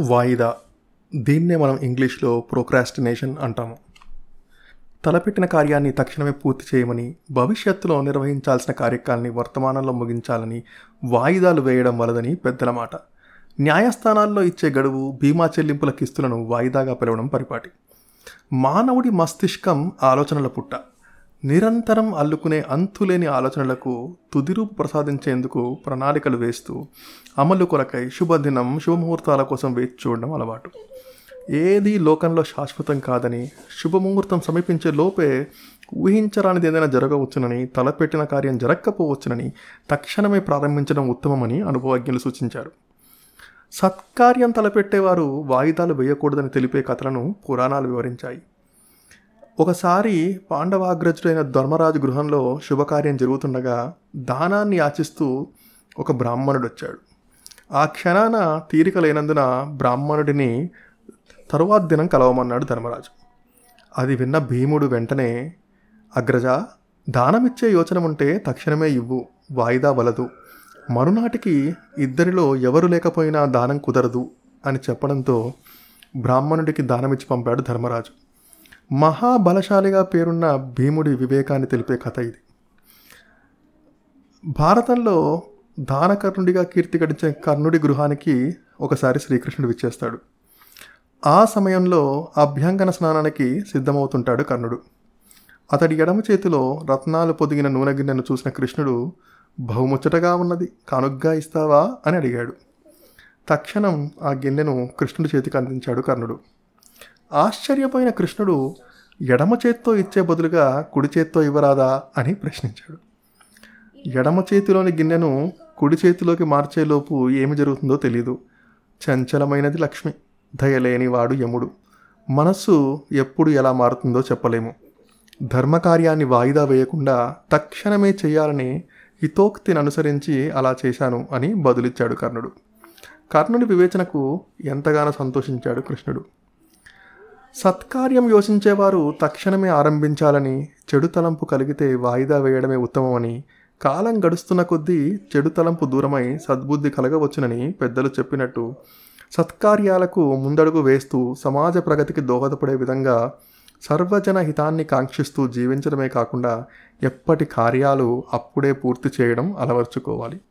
వాయిదా. దీన్నే మనం ఇంగ్లీష్లో ప్రోక్రాస్టినేషన్ అంటాము. తలపెట్టిన కార్యాన్ని తక్షణమే పూర్తి చేయమని భవిష్యత్తులో నిర్వహించాల్సిన కార్యక్రమాన్ని వర్తమానంలో ముగించాలని వాయిదాలు వేయడం వలదని పెద్దల మాట న్యాయస్థానాల్లో ఇచ్చే గడువు బీమా చెల్లింపుల కిస్తులను వాయిదాగా పిలవడం పరిపాటి. మానవుడి మస్తిష్కం ఆలోచనల పుట్ట. నిరంతరం అల్లుకునే అంతులేని ఆలోచనలకు తుదిరూపు ప్రసాదించేందుకు ప్రణాళికలు వేస్తూ అమలు కొరకై శుభదినం శుభముహూర్తాల కోసం వేచి చూడడం అలవాటు. ఏది లోకంలో శాశ్వతం కాదని శుభముహూర్తం సమీపించే లోపే ఊహించరానిది ఏదైనా జరగవచ్చునని తలపెట్టిన కార్యం జరగకపోవచ్చునని తక్షణమే ప్రారంభించడం ఉత్తమమని అనుభవజ్ఞులు సూచించారు. సత్కార్యం తలపెట్టేవారు వాయిదాలు వేయకూడదని తెలిపే కథలను పురాణాలు వివరించాయి. ఒకసారి పాండవాగ్రజుడైన ధర్మరాజు గృహంలో శుభకార్యం జరుగుతుండగా దానాన్ని యాచిస్తూ ఒక బ్రాహ్మణుడు వచ్చాడు ఆ క్షణాన తీరిక లేనందున బ్రాహ్మణుడిని తరువాత దినం కలవమన్నాడు ధర్మరాజు. అది విన్న భీముడు వెంటనే అగ్రజ దానమిచ్చే యోచన ఉంటే తక్షణమే ఇవ్వు వాయిదా వలదు. మరునాటికి ఇద్దరిలో ఎవరు లేకపోయినా దానం కుదరదు అని చెప్పడంతో బ్రాహ్మణుడికి దానమిచ్చి పంపాడు ధర్మరాజు. మహాబలశాలిగా పేరున్న భీముడి వివేకాన్ని తెలిపే కథ ఇది. భారతంలో దానకర్ణుడిగా కీర్తి గడించిన కర్ణుడి గృహానికి ఒకసారి శ్రీకృష్ణుడు విచ్చేస్తాడు. ఆ సమయంలో అభ్యంగన స్నానానికి సిద్ధమవుతుంటాడు కర్ణుడు. అతడి ఎడమ చేతిలో రత్నాలు పొదిగిన నూనె గిన్నెను చూసిన కృష్ణుడు బహుముచ్చటగా ఉన్నది కానుగ్గా ఇస్తావా? అని అడిగాడు. తక్షణం ఆ గిన్నెను కృష్ణుడి చేతికి అందించాడు కర్ణుడు. ఆశ్చర్యపోయిన కృష్ణుడు ఎడమ చేత్తో ఇచ్చే బదులుగా కుడి చేత్తో ఇవ్వరాదా అని ప్రశ్నించాడు. ఎడమ చేతిలోని గిన్నెను కుడి చేతిలోకి మార్చేలోపు ఏమి జరుగుతుందో తెలియదు చంచలమైనది లక్ష్మి దయలేనివాడు యముడు. మనస్సు ఎప్పుడు ఎలా మారుతుందో చెప్పలేము. ధర్మకార్యాన్ని వాయిదా వేయకుండా తక్షణమే చేయాలని హితోక్తిని అనుసరించి అలా చేశాను అని బదులిచ్చాడు కర్ణుడు. కర్ణుడి వివేచనకు ఎంతగానో సంతోషించాడు కృష్ణుడు. సత్కార్యం యోచించేవారు తక్షణమే ఆరంభించాలని చెడు తలంపు కలిగితే వాయిదా వేయడమే ఉత్తమమని కాలం గడుస్తున్న కొద్దీ చెడు తలంపు దూరమై సద్బుద్ధి కలగవచ్చునని పెద్దలు చెప్పినట్టు సత్కార్యాలకు ముందడుగు వేస్తూ సమాజ ప్రగతికి దోహదపడే విధంగా సర్వజన హితాన్ని కాంక్షిస్తూ జీవించడమే కాకుండా ఎప్పటి కార్యాలు అప్పుడే పూర్తి చేయడం అలవర్చుకోవాలి.